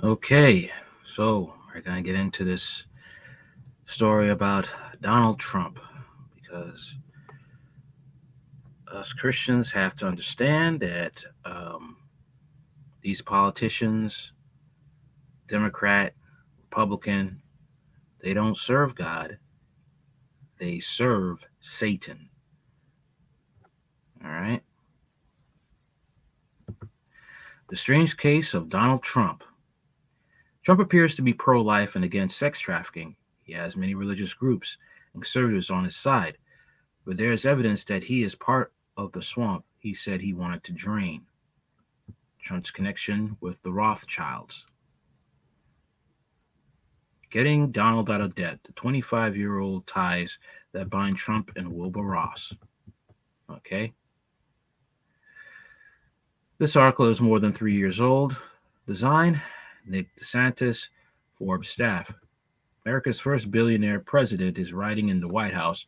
Okay, so we're going to get into this story about Donald Trump because us Christians have to understand that um, these politicians, Democrat, Republican, they don't serve God, they serve Satan. All right. The strange case of Donald Trump Trump appears to be pro life and against sex trafficking. He has many religious groups and conservatives on his side, but there is evidence that he is part of the swamp he said he wanted to drain. Trump's connection with the Rothschilds. Getting Donald out of debt, the 25 year old ties that bind Trump and Wilbur Ross. Okay. This article is more than three years old. Design Nick DeSantis, Forbes staff. America's first billionaire president is riding in the White House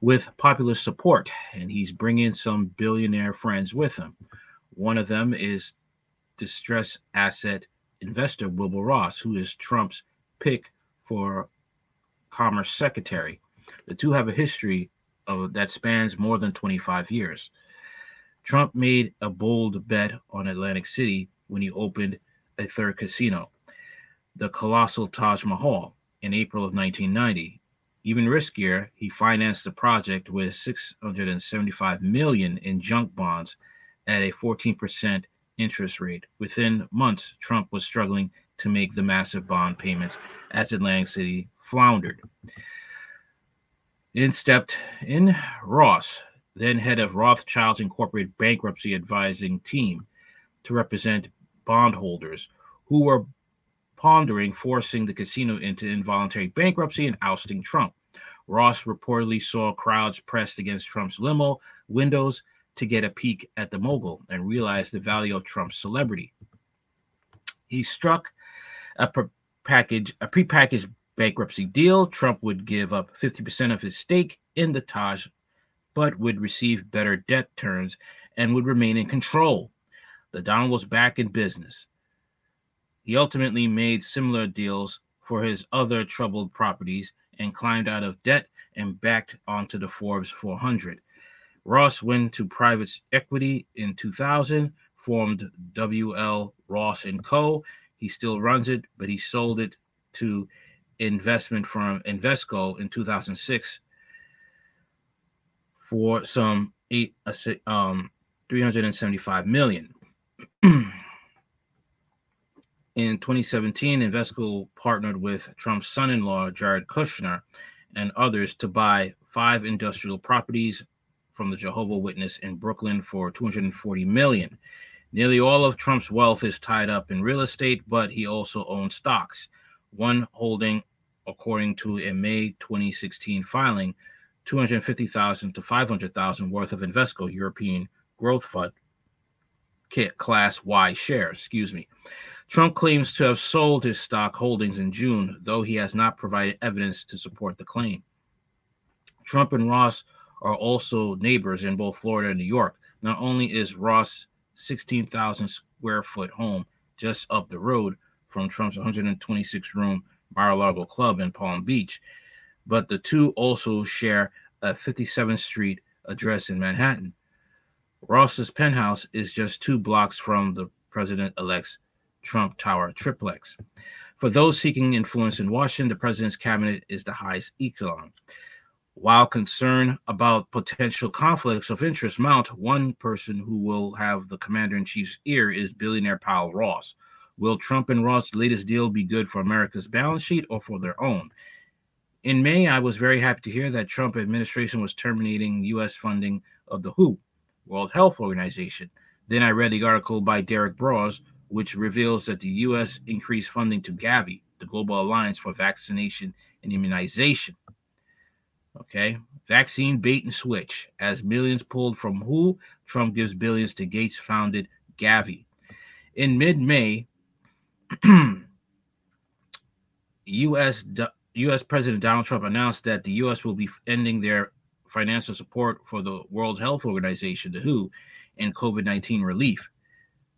with popular support, and he's bringing some billionaire friends with him. One of them is distress asset investor Wilbur Ross, who is Trump's pick for Commerce Secretary. The two have a history of that spans more than 25 years. Trump made a bold bet on Atlantic City when he opened a third casino, the colossal Taj Mahal, in April of 1990. Even riskier, he financed the project with 675 million in junk bonds at a 14% interest rate. Within months, Trump was struggling to make the massive bond payments as Atlantic City floundered. In stepped in Ross, then head of Rothschilds Incorporated bankruptcy advising team, to represent bondholders who were pondering forcing the casino into involuntary bankruptcy and ousting Trump. Ross reportedly saw crowds pressed against Trump's limo windows to get a peek at the mogul and realized the value of Trump's celebrity. He struck a package a prepackaged bankruptcy deal. Trump would give up 50% of his stake in the Taj, but would receive better debt terms and would remain in control the Donald was back in business. He ultimately made similar deals for his other troubled properties and climbed out of debt and backed onto the Forbes 400. Ross went to private equity in 2000, formed WL Ross and Co. He still runs it, but he sold it to investment firm Invesco in 2006 for some eight um 375 million. In 2017, Invesco partnered with Trump's son in law, Jared Kushner, and others to buy five industrial properties from the Jehovah Witness in Brooklyn for 240 million. Nearly all of Trump's wealth is tied up in real estate, but he also owns stocks. One holding, according to a May 2016 filing, 250,000 to 500,000 worth of Invesco European Growth Fund Class Y shares. Excuse me. Trump claims to have sold his stock holdings in June, though he has not provided evidence to support the claim. Trump and Ross are also neighbors in both Florida and New York. Not only is Ross 16,000 square foot home just up the road from Trump's 126 room Mar-a-Lago club in Palm Beach, but the two also share a 57th Street address in Manhattan. Ross's penthouse is just two blocks from the president elect's Trump Tower triplex. For those seeking influence in Washington, the president's cabinet is the highest echelon. While concern about potential conflicts of interest mount, one person who will have the commander in chief's ear is billionaire Powell Ross. Will Trump and Ross' latest deal be good for America's balance sheet or for their own? In May, I was very happy to hear that Trump administration was terminating U.S. funding of the WHO, World Health Organization. Then I read the article by Derrick Broze, which reveals that the U.S. increased funding to Gavi, the Global Alliance for Vaccination and Immunization. Okay, vaccine bait and switch. As millions pulled from WHO, Trump gives billions to Gates founded Gavi. In mid May, U.S. U.S. President Donald Trump announced that the U.S. will be ending their financial support for the World Health Organization, the WHO, and COVID 19 relief.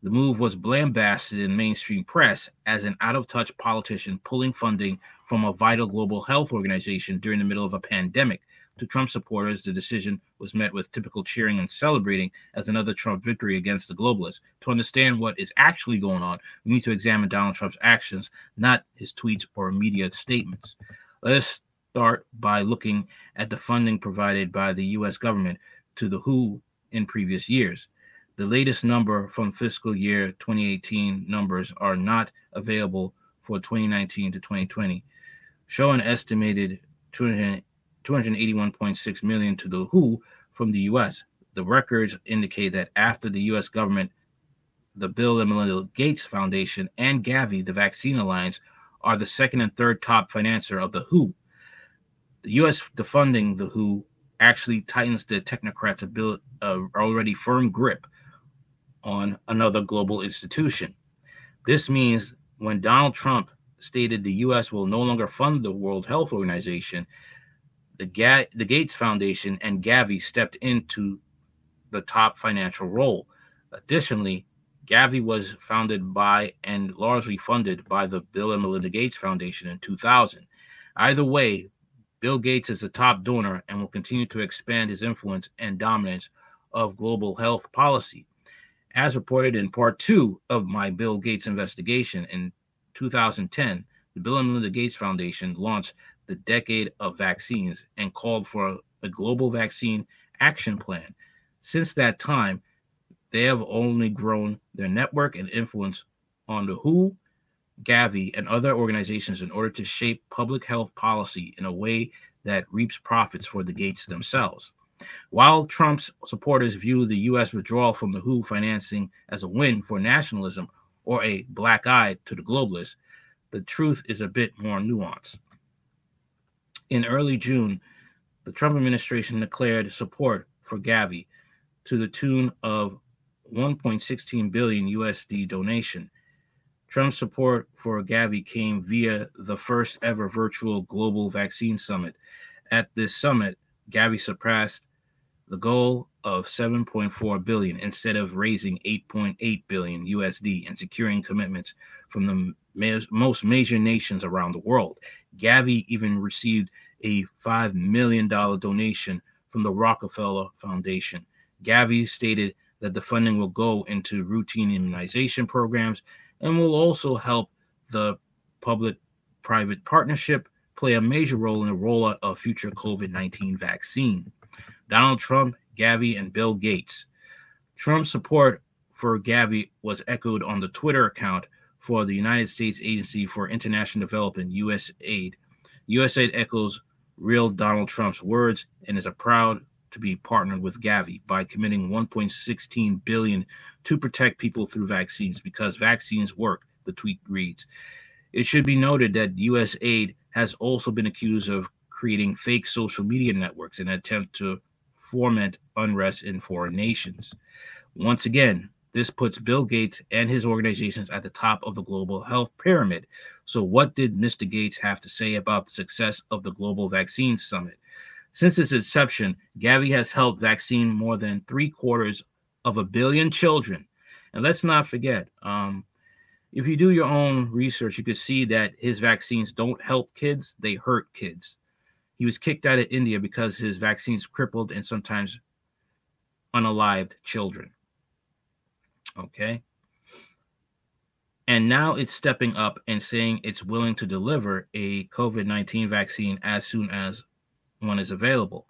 The move was lambasted in mainstream press as an out of touch politician pulling funding from a vital global health organization during the middle of a pandemic. To Trump supporters, the decision was met with typical cheering and celebrating as another Trump victory against the globalists. To understand what is actually going on, we need to examine Donald Trump's actions, not his tweets or media statements. Let us start by looking at the funding provided by the U.S. government to the WHO in previous years. The latest number from fiscal year 2018 numbers are not available for 2019 to 2020, show an estimated 281.6 million to the WHO from the US. The records indicate that after the US government, the Bill and Melinda Gates Foundation, and Gavi, the Vaccine Alliance, are the second and third top financier of the WHO. The US defunding the WHO actually tightens the technocrats' ability, uh, already firm grip on another global institution. This means when Donald Trump stated the U.S. will no longer fund the World Health Organization, the, Ga- the Gates Foundation and Gavi stepped into the top financial role. Additionally, Gavi was founded by and largely funded by the Bill and Melinda Gates Foundation in 2000. Either way, Bill Gates is a top donor and will continue to expand his influence and dominance of global health policy. As reported in part two of my Bill Gates investigation in 2010, the Bill and Melinda Gates Foundation launched the Decade of Vaccines and called for a global vaccine action plan. Since that time, they have only grown their network and influence on the WHO, Gavi, and other organizations in order to shape public health policy in a way that reaps profits for the Gates themselves. While Trump's supporters view the U.S. withdrawal from the WHO financing as a win for nationalism or a black eye to the globalists, the truth is a bit more nuanced. In early June, the Trump administration declared support for Gavi to the tune of 1.16 billion USD donation. Trump's support for Gavi came via the first ever virtual global vaccine summit. At this summit, Gavi surpassed the goal of 7.4 billion instead of raising 8.8 billion USD and securing commitments from the ma- most major nations around the world. Gavi even received a $5 million donation from the Rockefeller Foundation. Gavi stated that the funding will go into routine immunization programs and will also help the public private partnership play a major role in the rollout of future COVID 19 vaccine. Donald Trump, Gavi, and Bill Gates. Trump's support for Gavi was echoed on the Twitter account for the United States Agency for International Development, USAID. USAID echoes real Donald Trump's words and is a proud to be partnered with Gavi by committing 1.16 billion to protect people through vaccines because vaccines work, the tweet reads. It should be noted that US aid has also been accused of creating fake social media networks in an attempt to foment unrest in foreign nations. Once again, this puts Bill Gates and his organizations at the top of the global health pyramid. So, what did Mr. Gates have to say about the success of the Global Vaccine Summit? Since its inception, Gavi has helped vaccine more than three quarters of a billion children. And let's not forget, um, if you do your own research, you could see that his vaccines don't help kids, they hurt kids. He was kicked out of India because his vaccines crippled and sometimes unalived children. Okay. And now it's stepping up and saying it's willing to deliver a COVID 19 vaccine as soon as one is available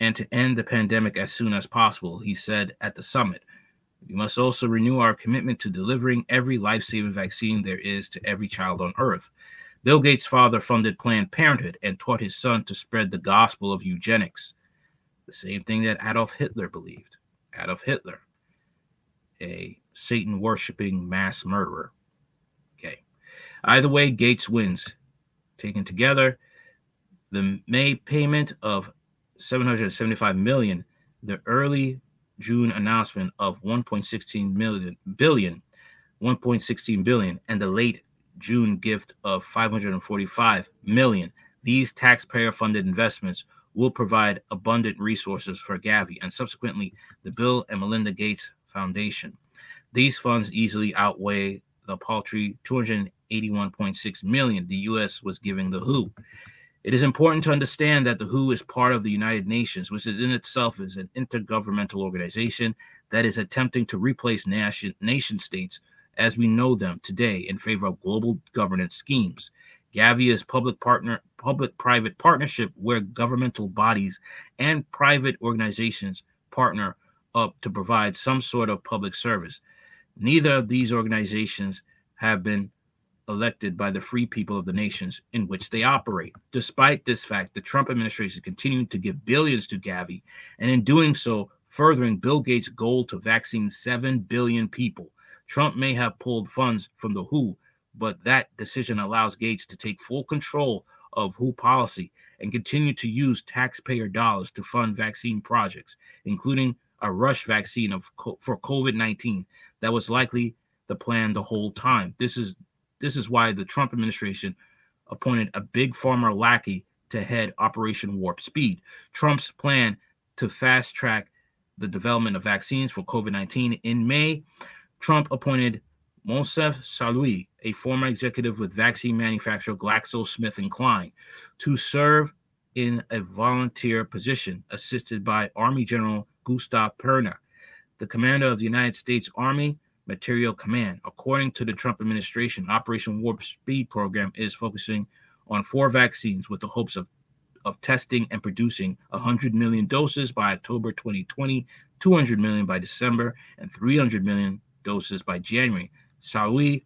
and to end the pandemic as soon as possible, he said at the summit. We must also renew our commitment to delivering every life saving vaccine there is to every child on earth. Bill Gates' father funded Planned Parenthood and taught his son to spread the gospel of eugenics, the same thing that Adolf Hitler believed. Adolf Hitler, a Satan worshiping mass murderer. Okay. Either way, Gates wins. Taken together, the May payment of 775 million, the early June announcement of 1.16 million billion, 1.16 billion, and the late June gift of 545 million. These taxpayer-funded investments will provide abundant resources for Gavi and subsequently the Bill and Melinda Gates Foundation. These funds easily outweigh the paltry 281.6 million the US was giving the WHO. It is important to understand that the WHO is part of the United Nations, which is in itself is an intergovernmental organization that is attempting to replace nation, nation states as we know them today in favor of global governance schemes. Gavi is public partner public-private partnership where governmental bodies and private organizations partner up to provide some sort of public service. Neither of these organizations have been elected by the free people of the nations in which they operate. Despite this fact, the Trump administration continued to give billions to Gavi, and in doing so, furthering Bill Gates' goal to vaccine 7 billion people. Trump may have pulled funds from the WHO, but that decision allows Gates to take full control of WHO policy and continue to use taxpayer dollars to fund vaccine projects, including a rush vaccine of for COVID-19 that was likely the plan the whole time. This is this is why the Trump administration appointed a big pharma lackey to head Operation Warp Speed. Trump's plan to fast track the development of vaccines for COVID 19 in May, Trump appointed Moncef Slaoui, a former executive with vaccine manufacturer GlaxoSmithKline, to serve in a volunteer position, assisted by Army General Gustave Perna, the commander of the United States Army Materiel Command. According to the Trump administration, Operation Warp Speed program is focusing on four vaccines with the hopes of, of testing and producing 100 million doses by October 2020, 200 million by December, and 300 million doses by January. Slaoui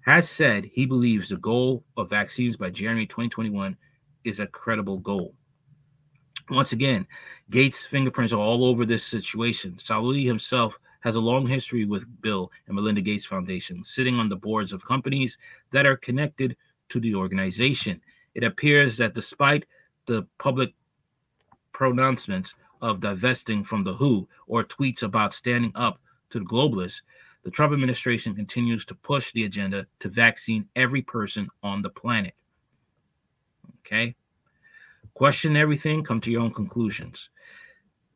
has said he believes the goal of vaccines by January 2021 is a credible goal. Once again, Gates' fingerprints are all over this situation. Slaoui himself has a long history with Bill and Melinda Gates Foundation, sitting on the boards of companies that are connected to the organization. It appears that despite the public pronouncements of divesting from the WHO or tweets about standing up to the globalists, the Trump administration continues to push the agenda to vaccine every person on the planet. Okay? Question everything, come to your own conclusions.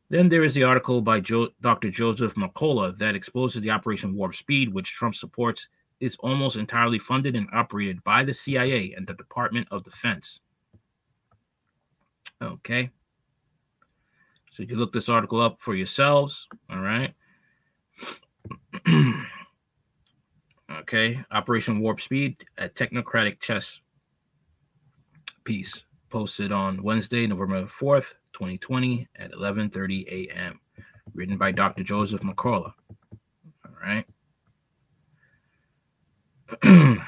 Then there is the article by jo- Dr. Joseph Mercola that exposes the Operation Warp Speed, which Trump supports, is almost entirely funded and operated by the CIA and the Department of Defense. Okay. So you can look this article up for yourselves. All right. okay. Operation Warp Speed, a technocratic chess piece posted on Wednesday, November 4th, 2020 at 11:30 a.m. Written by Dr. Joseph Mercola. All right.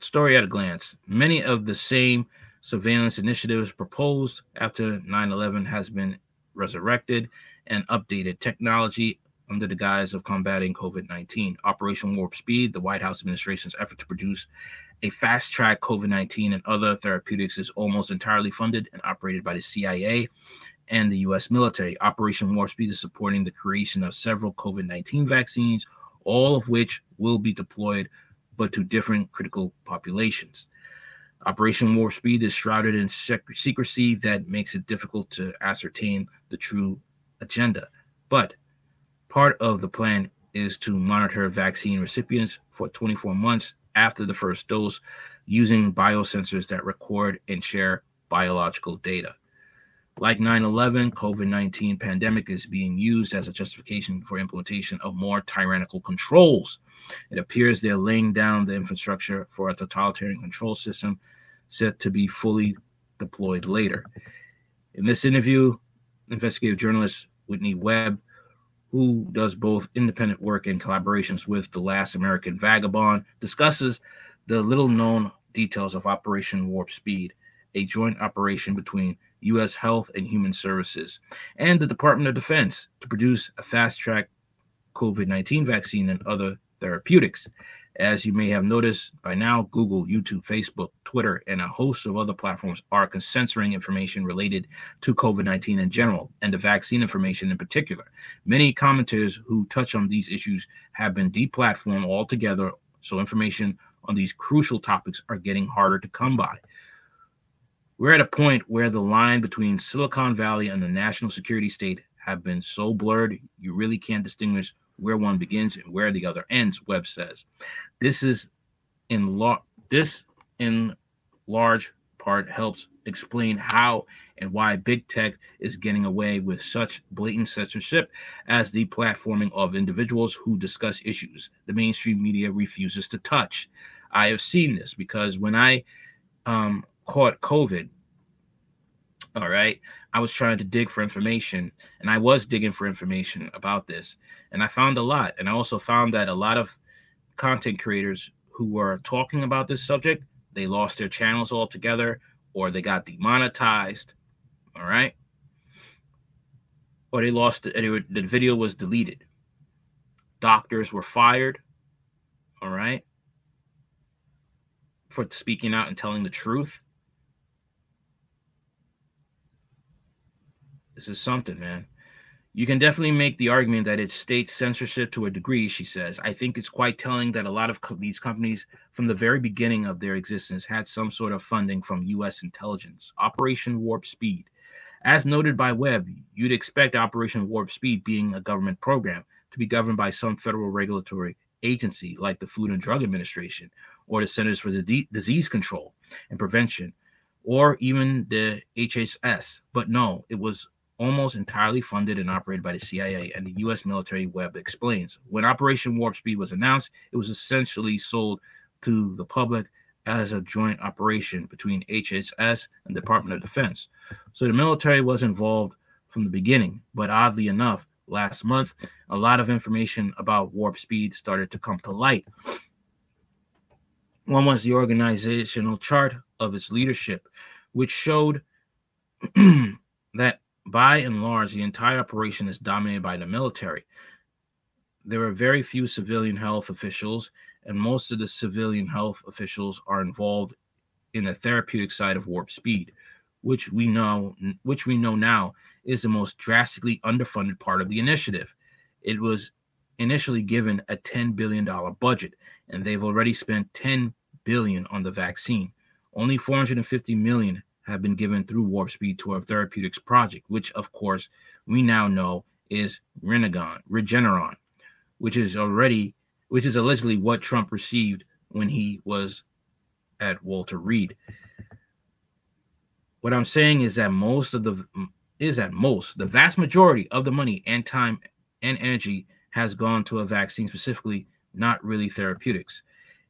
Story at a glance. Many of the same surveillance initiatives proposed after 9/11 has been resurrected and updated technology under the guise of combating COVID-19. Operation Warp Speed, the White House administration's effort to produce a fast track COVID 19 and other therapeutics is almost entirely funded and operated by the CIA and the US military. Operation Warp Speed is supporting the creation of several COVID 19 vaccines, all of which will be deployed, but to different critical populations. Operation Warp Speed is shrouded in sec- secrecy that makes it difficult to ascertain the true agenda. But part of the plan is to monitor vaccine recipients for 24 months after the first dose using biosensors that record and share biological data. Like 9 11, COVID 19 pandemic is being used as a justification for implementation of more tyrannical controls. It appears they're laying down the infrastructure for a totalitarian control system set to be fully deployed later. In this interview, investigative journalist Whitney Webb who does both independent work and collaborations with The Last American Vagabond, discusses the little known details of Operation Warp Speed, a joint operation between U.S. Health and Human Services and the Department of Defense to produce a fast track COVID 19 vaccine and other therapeutics. As you may have noticed by now, Google, YouTube, Facebook, Twitter, and a host of other platforms are censoring information related to COVID 19 in general and the vaccine information in particular. Many commenters who touch on these issues have been deplatformed altogether, so information on these crucial topics are getting harder to come by. We're at a point where the line between Silicon Valley and the national security state have been so blurred, you really can't distinguish where one begins and where the other ends, Webb says. This is in law this in large part helps explain how and why big tech is getting away with such blatant censorship as the platforming of individuals who discuss issues the mainstream media refuses to touch. I have seen this because when I um, caught COVID, all right, I was trying to dig for information and I was digging for information about this and I found a lot. And I also found that a lot of content creators who were talking about this subject, they lost their channels altogether or they got demonetized. All right. Or they lost the, video was deleted. Doctors were fired. All right. For speaking out and telling the truth. This is something, man. You can definitely make the argument that it's state censorship to a degree, she says. I think it's quite telling that a lot of co- these companies, from the very beginning of their existence, had some sort of funding from U.S. intelligence. Operation Warp Speed. As noted by Webb, you'd expect Operation Warp Speed, being a government program, to be governed by some federal regulatory agency like the Food and Drug Administration or the Centers for the Disease Control and Prevention or even the HHS. But no, it was almost entirely funded and operated by the CIA and the U.S. military. Webb explains. When Operation Warp Speed was announced, it was essentially sold to the public as a joint operation between HHS and Department of Defense. So the military was involved from the beginning, but oddly enough, last month, a lot of information about warp speed started to come to light. One was the organizational chart of its leadership, which showed that by and large, the entire operation is dominated by the military. There are very few civilian health officials, and most of the civilian health officials are involved in the therapeutic side of warp speed, which we know, which we know now is the most drastically underfunded part of the initiative. It was initially given a $10 billion budget, and they've already spent 10 billion on the vaccine. Only 450 million have been given through Warp Speed to our therapeutics project, which of course we now know is Renegon, Regeneron, which is already, which is allegedly what Trump received when he was at Walter Reed. What I'm saying is that most of the is that most the vast majority of the money and time and energy has gone to a vaccine specifically, not really therapeutics.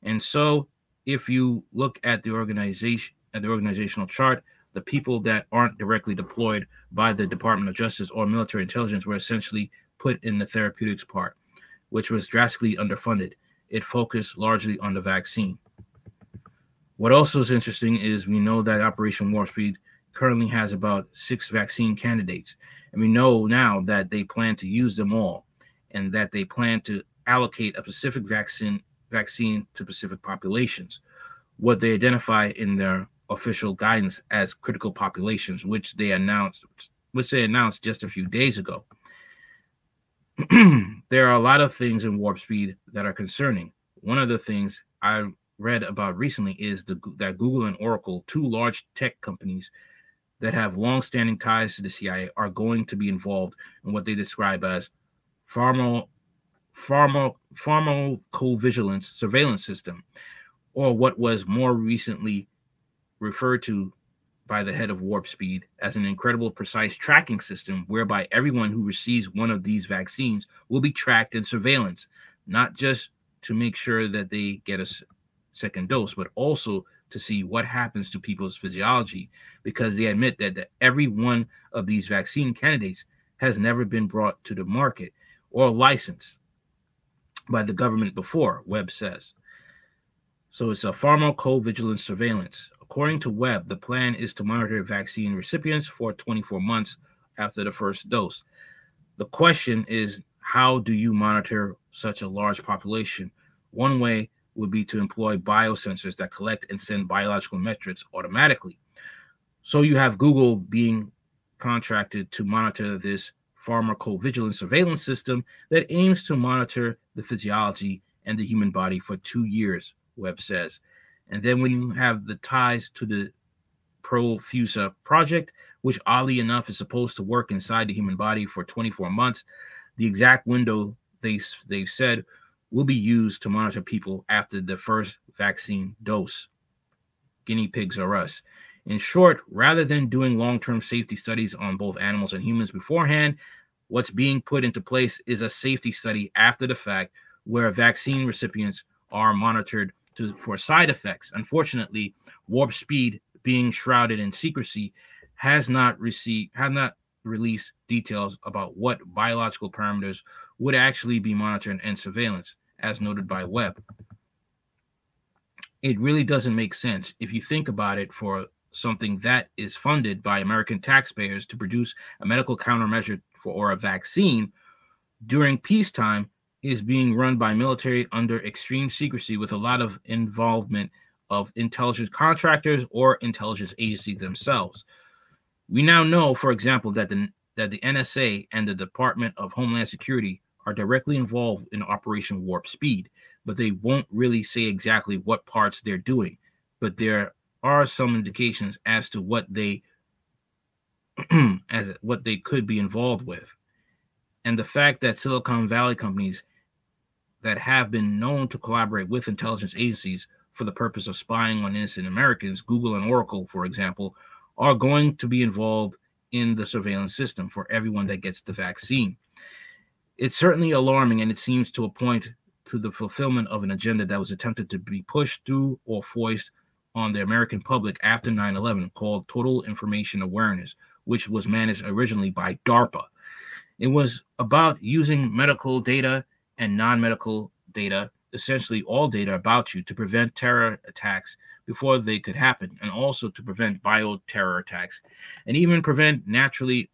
And so if you look at the organization at the organizational chart, the people that aren't directly deployed by the Department of Justice or military intelligence were essentially put in the therapeutics part, which was drastically underfunded. It focused largely on the vaccine. What also is interesting is we know that Operation Warp Speed currently has about six vaccine candidates, and we know now that they plan to use them all, and that they plan to allocate a specific vaccine vaccine to specific populations. What they identify in their official guidance as critical populations, which they announced, which they announced just a few days ago. there are a lot of things in warp speed that are concerning. One of the things I read about recently is the, that Google and Oracle, two large tech companies that have long-standing ties to the CIA, are going to be involved in what they describe as pharma, pharma, pharmacovigilance surveillance system, or what was more recently referred to by the head of Warp Speed as an incredible precise tracking system whereby everyone who receives one of these vaccines will be tracked in surveillance, not just to make sure that they get a second dose, but also to see what happens to people's physiology because they admit that, that every one of these vaccine candidates has never been brought to the market or licensed by the government before, Webb says. So it's a pharmacovigilance surveillance. According to Webb, the plan is to monitor vaccine recipients for 24 months after the first dose. The question is how do you monitor such a large population? One way would be to employ biosensors that collect and send biological metrics automatically. So you have Google being contracted to monitor this pharmacovigilance surveillance system that aims to monitor the physiology and the human body for two years, Webb says. And then when you have the ties to the Profusa project, which oddly enough is supposed to work inside the human body for 24 months, the exact window they they've said will be used to monitor people after the first vaccine dose. Guinea pigs are us. In short, rather than doing long-term safety studies on both animals and humans beforehand, what's being put into place is a safety study after the fact where vaccine recipients are monitored to, for side effects. Unfortunately, warp speed being shrouded in secrecy has not received have not released details about what biological parameters would actually be monitored and surveillance, as noted by Webb. It really doesn't make sense if you think about it for something that is funded by American taxpayers to produce a medical countermeasure for or a vaccine during peacetime is being run by military under extreme secrecy with a lot of involvement of intelligence contractors or intelligence agencies themselves. We now know, for example, that the that the NSA and the Department of Homeland Security are directly involved in Operation Warp Speed, but they won't really say exactly what parts they're doing. But there are some indications as to what they as what they could be involved with. And the fact that Silicon Valley companies that have been known to collaborate with intelligence agencies for the purpose of spying on innocent Americans, Google and Oracle, for example, are going to be involved in the surveillance system for everyone that gets the vaccine. It's certainly alarming, and it seems to point to the fulfillment of an agenda that was attempted to be pushed through or foisted on the American public after 9 11 called Total Information Awareness, which was managed originally by DARPA. It was about using medical data and non medical data, essentially all data about you, to prevent terror attacks before they could happen, and also to prevent bioterror attacks, and even prevent naturally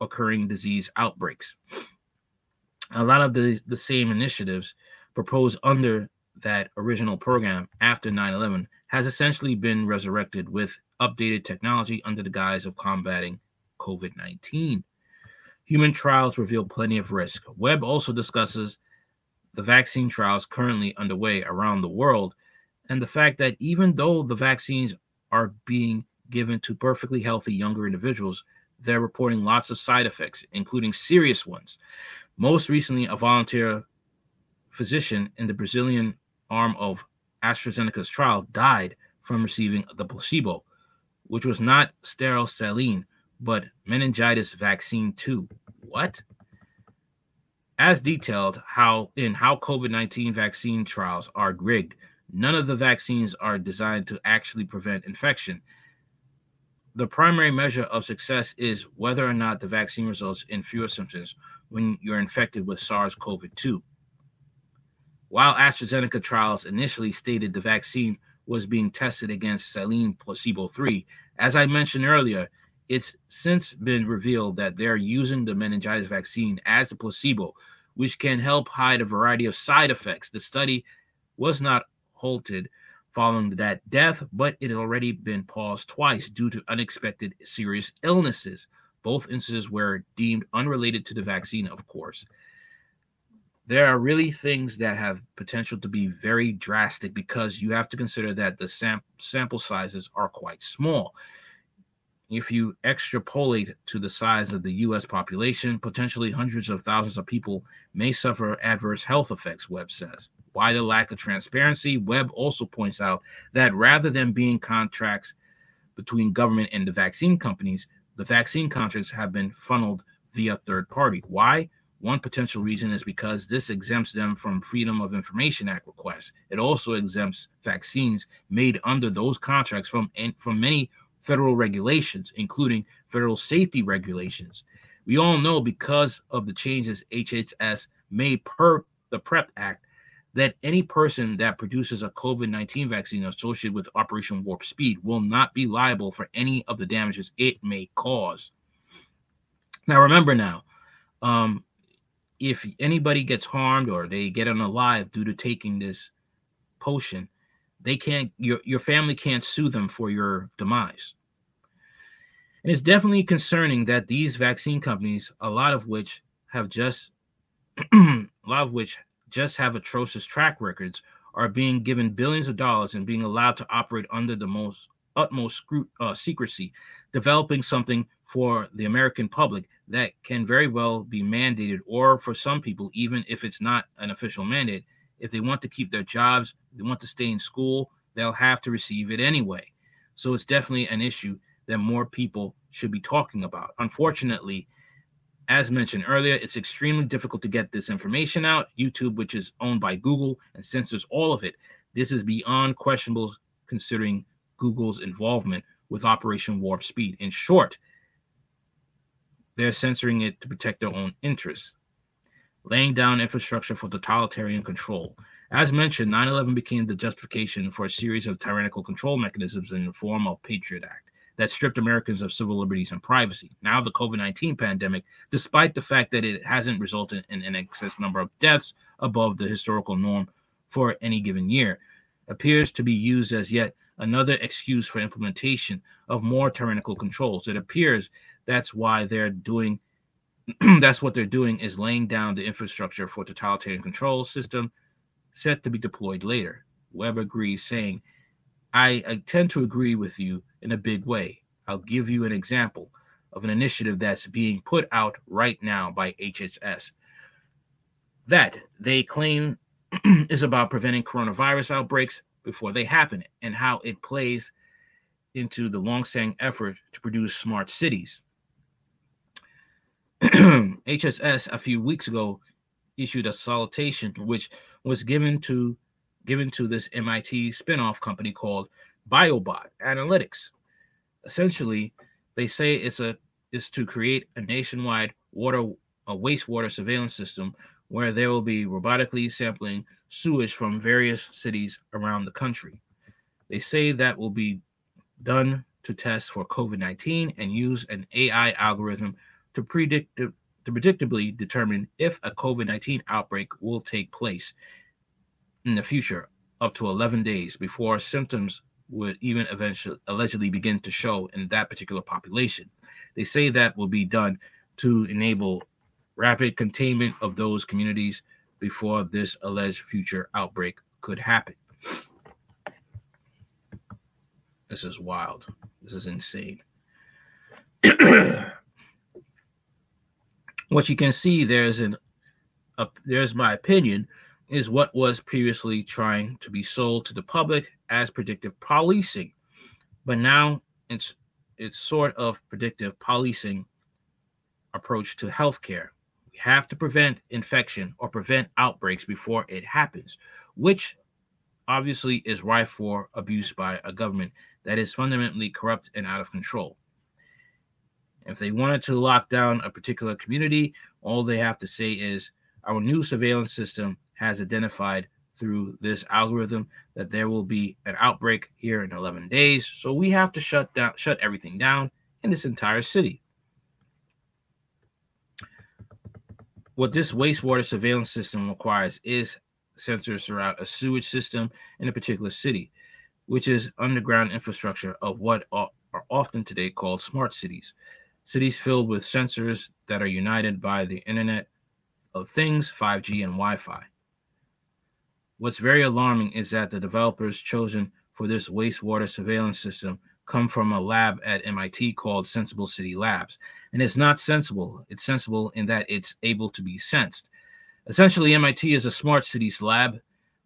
occurring disease outbreaks. A lot of the, the same initiatives proposed under that original program after 9 11 has essentially been resurrected with updated technology under the guise of combating COVID 19. Human trials reveal plenty of risk. Webb also discusses the vaccine trials currently underway around the world and the fact that even though the vaccines are being given to perfectly healthy younger individuals, they're reporting lots of side effects, including serious ones. Most recently, a volunteer physician in the Brazilian arm of AstraZeneca's trial died from receiving the placebo, which was not sterile saline, but meningitis vaccine 2. What? As detailed how in how COVID-19 vaccine trials are rigged, none of the vaccines are designed to actually prevent infection. The primary measure of success is whether or not the vaccine results in fewer symptoms when you're infected with SARS-CoV-2. While AstraZeneca trials initially stated the vaccine was being tested against saline placebo 3, as I mentioned earlier, it's since been revealed that they're using the meningitis vaccine as a placebo, which can help hide a variety of side effects. The study was not halted following that death, but it had already been paused twice due to unexpected serious illnesses. Both instances were deemed unrelated to the vaccine, of course there are really things that have potential to be very drastic because you have to consider that the sam- sample sizes are quite small. If you extrapolate to the size of the US population, potentially hundreds of thousands of people may suffer adverse health effects, Webb says. Why the lack of transparency? Webb also points out that rather than being contracts between government and the vaccine companies, the vaccine contracts have been funneled via third party. Why? One potential reason is because this exempts them from Freedom of Information Act requests. It also exempts vaccines made under those contracts from from many federal regulations, including federal safety regulations. We all know because of the changes HHS made per the PrEP Act that any person that produces a COVID 19 vaccine associated with Operation Warp Speed will not be liable for any of the damages it may cause. Now, remember now, um, if anybody gets harmed or they get unalive due to taking this potion, they can't your your family can't sue them for your demise. And it's definitely concerning that these vaccine companies, a lot of which have just a lot of which just have atrocious track records, are being given billions of dollars and being allowed to operate under the most utmost uh, secrecy, developing something for the American public that can very well be mandated, or for some people, even if it's not an official mandate, if they want to keep their jobs, they want to stay in school, they'll have to receive it anyway. So it's definitely an issue that more people should be talking about. Unfortunately, as mentioned earlier, it's extremely difficult to get this information out. YouTube, which is owned by Google and censors all of it, this is beyond questionable considering Google's involvement with Operation Warp Speed. In short, they're censoring it to protect their own interests, laying down infrastructure for totalitarian control. As mentioned, 9 11 became the justification for a series of tyrannical control mechanisms in the form of Patriot Act that stripped Americans of civil liberties and privacy. Now, the COVID 19 pandemic, despite the fact that it hasn't resulted in an excess number of deaths above the historical norm for any given year, appears to be used as yet another excuse for implementation of more tyrannical controls. It appears that's why they're doing that's what they're doing is laying down the infrastructure for totalitarian control system set to be deployed later. Webb agrees, saying, I, I tend to agree with you in a big way. I'll give you an example of an initiative that's being put out right now by HHS that they claim is about preventing coronavirus outbreaks before they happen and how it plays into the long-standing effort to produce smart cities. HSS a few weeks ago issued a solicitation which was given to given to this MIT spinoff company called BioBot Analytics. Essentially, they say it's a is to create a nationwide water a wastewater surveillance system where there will be robotically sampling sewage from various cities around the country. They say that will be done to test for COVID 19 and use an AI algorithm to predict to predictably determine if a COVID 19 outbreak will take place in the future up to 11 days before symptoms would even eventually allegedly begin to show in that particular population. They say that will be done to enable rapid containment of those communities before this alleged future outbreak could happen. This is wild. This is insane. what you can see there's an a, there's my opinion is what was previously trying to be sold to the public as predictive policing. But now it's it's sort of predictive policing approach to healthcare. We have to prevent infection or prevent outbreaks before it happens which obviously is rife for abuse by a government that is fundamentally corrupt and out of control if they wanted to lock down a particular community, all they have to say is our new surveillance system has identified through this algorithm that there will be an outbreak here in 11 days. So we have to shut down shut everything down in this entire city. What this wastewater surveillance system requires is sensors throughout a sewage system in a particular city, which is underground infrastructure of what are often today called smart cities cities filled with sensors that are united by the Internet of Things, 5G, and Wi Fi. What's very alarming is that the developers chosen for this wastewater surveillance system come from a lab at MIT called Senseable City Labs. And it's not sensible, it's sensible in that it's able to be sensed. Essentially, MIT is a smart cities lab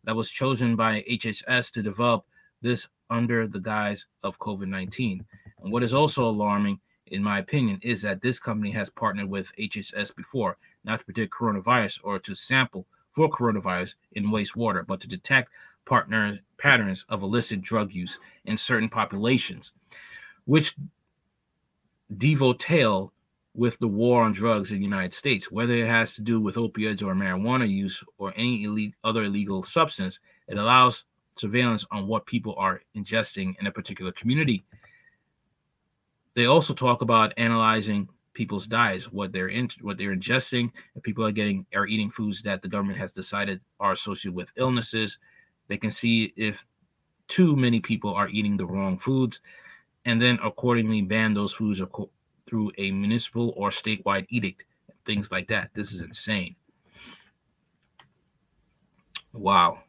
that was chosen by HHS to develop this under the guise of COVID 19. And what is also alarming in my opinion, is that this company has partnered with HHS before, not to predict coronavirus or to sample for coronavirus in wastewater, but to detect partner patterns of illicit drug use in certain populations, which dovetail with the war on drugs in the United States, whether it has to do with opioids or marijuana use or any other illegal substance. It allows surveillance on what people are ingesting in a particular community they also talk about analyzing people's diets, what they're in, what they're ingesting. If people are getting are eating foods that the government has decided are associated with illnesses, they can see if too many people are eating the wrong foods, and then accordingly ban those foods through a municipal or statewide edict, things like that. This is insane. Wow.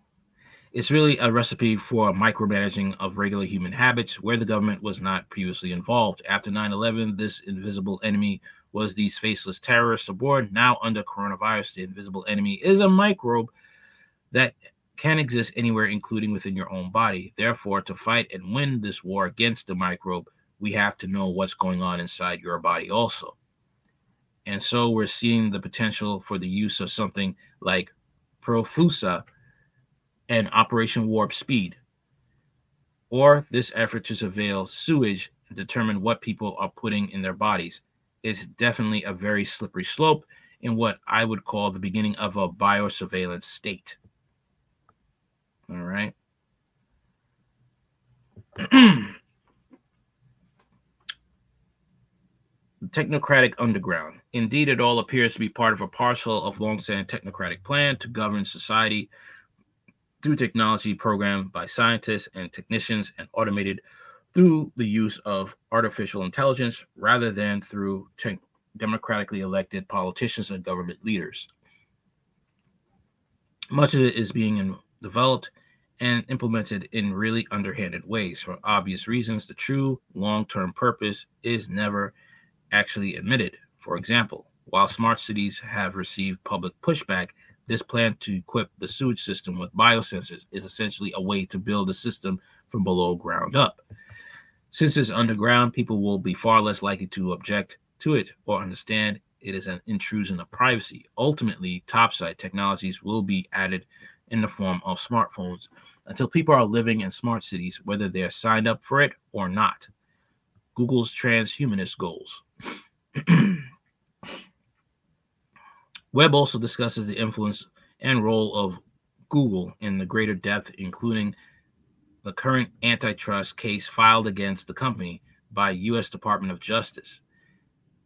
It's really a recipe for micromanaging of regular human habits where the government was not previously involved. After 9 11, this invisible enemy was these faceless terrorists aboard. Now, under coronavirus, the invisible enemy is a microbe that can exist anywhere, including within your own body. Therefore, to fight and win this war against the microbe, we have to know what's going on inside your body also. And so we're seeing the potential for the use of something like Profusa and Operation Warp Speed, or this effort to surveil sewage and determine what people are putting in their bodies is definitely a very slippery slope in what I would call the beginning of a biosurveillance state. All right. the technocratic underground. Indeed, it all appears to be part of a parcel of long-standing technocratic plan to govern society through technology programmed by scientists and technicians and automated through the use of artificial intelligence rather than through te- democratically elected politicians and government leaders. Much of it is being developed and implemented in really underhanded ways. For obvious reasons, the true long term purpose is never actually admitted. For example, while smart cities have received public pushback, this plan to equip the sewage system with biosensors is essentially a way to build a system from below ground up. Since it's underground, people will be far less likely to object to it or understand it is an intrusion of privacy. Ultimately, topside technologies will be added in the form of smartphones until people are living in smart cities, whether they are signed up for it or not. Google's transhumanist goals. Webb also discusses the influence and role of Google in the greater depth, including the current antitrust case filed against the company by U.S. Department of Justice.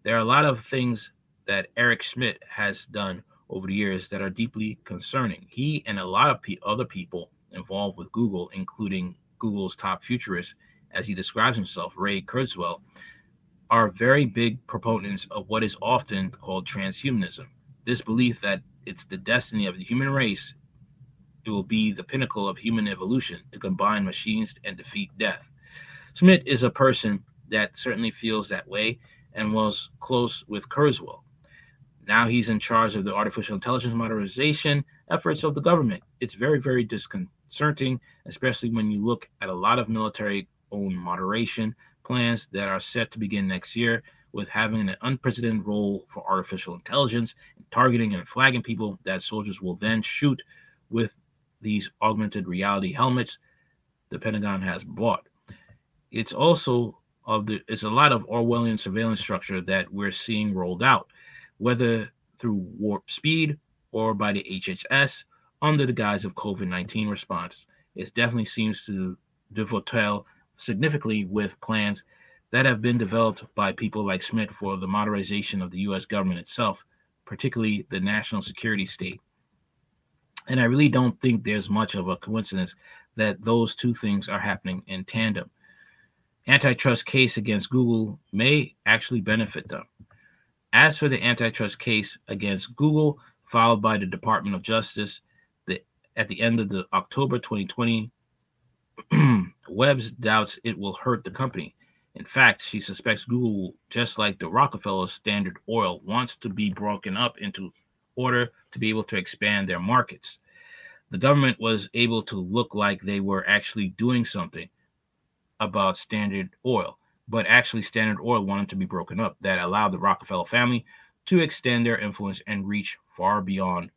There are a lot of things that Eric Schmidt has done over the years that are deeply concerning. He and a lot of pe- other people involved with Google, including Google's top futurist, as he describes himself, Ray Kurzweil, are very big proponents of what is often called transhumanism. This belief that it's the destiny of the human race, it will be the pinnacle of human evolution to combine machines and defeat death. Schmidt is a person that certainly feels that way and was close with Kurzweil. Now he's in charge of the artificial intelligence modernization efforts of the government. It's very, very disconcerting, especially when you look at a lot of military owned moderation plans that are set to begin next year with having an unprecedented role for artificial intelligence, and targeting and flagging people that soldiers will then shoot with these augmented reality helmets the Pentagon has bought. It's also of the it's a lot of Orwellian surveillance structure that we're seeing rolled out, whether through warp speed or by the HHS under the guise of COVID-19 response. It definitely seems to dovetail significantly with plans that have been developed by people like Schmidt for the modernization of the US government itself, particularly the national security state. And I really don't think there's much of a coincidence that those two things are happening in tandem. Antitrust case against Google may actually benefit them. As for the antitrust case against Google, filed by the Department of Justice the, at the end of the October 2020, Webb's doubts it will hurt the company. In fact, she suspects Google, just like the Rockefeller Standard Oil, wants to be broken up into order to be able to expand their markets. The government was able to look like they were actually doing something about Standard Oil, but actually, Standard Oil wanted to be broken up. That allowed the Rockefeller family to extend their influence and reach far beyond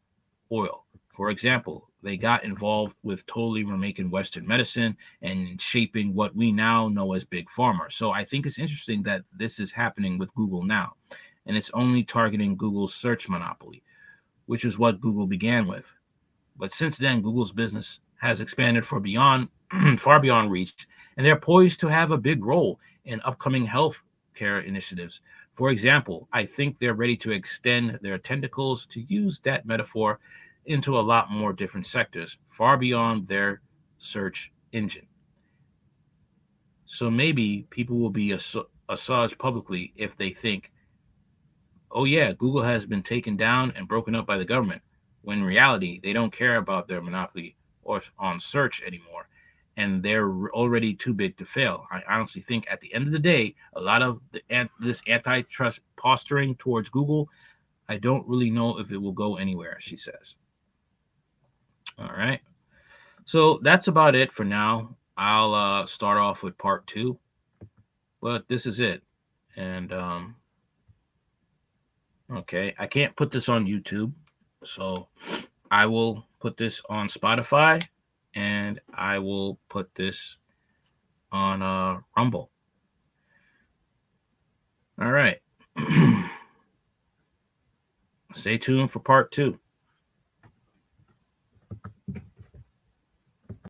oil. For example, they got involved with totally remaking Western medicine and shaping what we now know as big pharma. So I think it's interesting that this is happening with Google now, and it's only targeting Google's search monopoly, which is what Google began with. But since then, Google's business has expanded for beyond, far beyond reach, and they're poised to have a big role in upcoming health care initiatives. For example, I think they're ready to extend their tentacles, to use that metaphor, into a lot more different sectors, far beyond their search engine. So maybe people will be assuaged publicly if they think, oh, yeah, Google has been taken down and broken up by the government, when in reality, they don't care about their monopoly or on search anymore. And they're already too big to fail. I honestly think at the end of the day, a lot of the, this antitrust posturing towards Google, I don't really know if it will go anywhere, she says. All right. So that's about it for now. I'll uh, start off with part two, but this is it. And um, okay, I can't put this on YouTube, so I will put this on Spotify and I will put this on uh, Rumble. All right. Stay tuned for part two.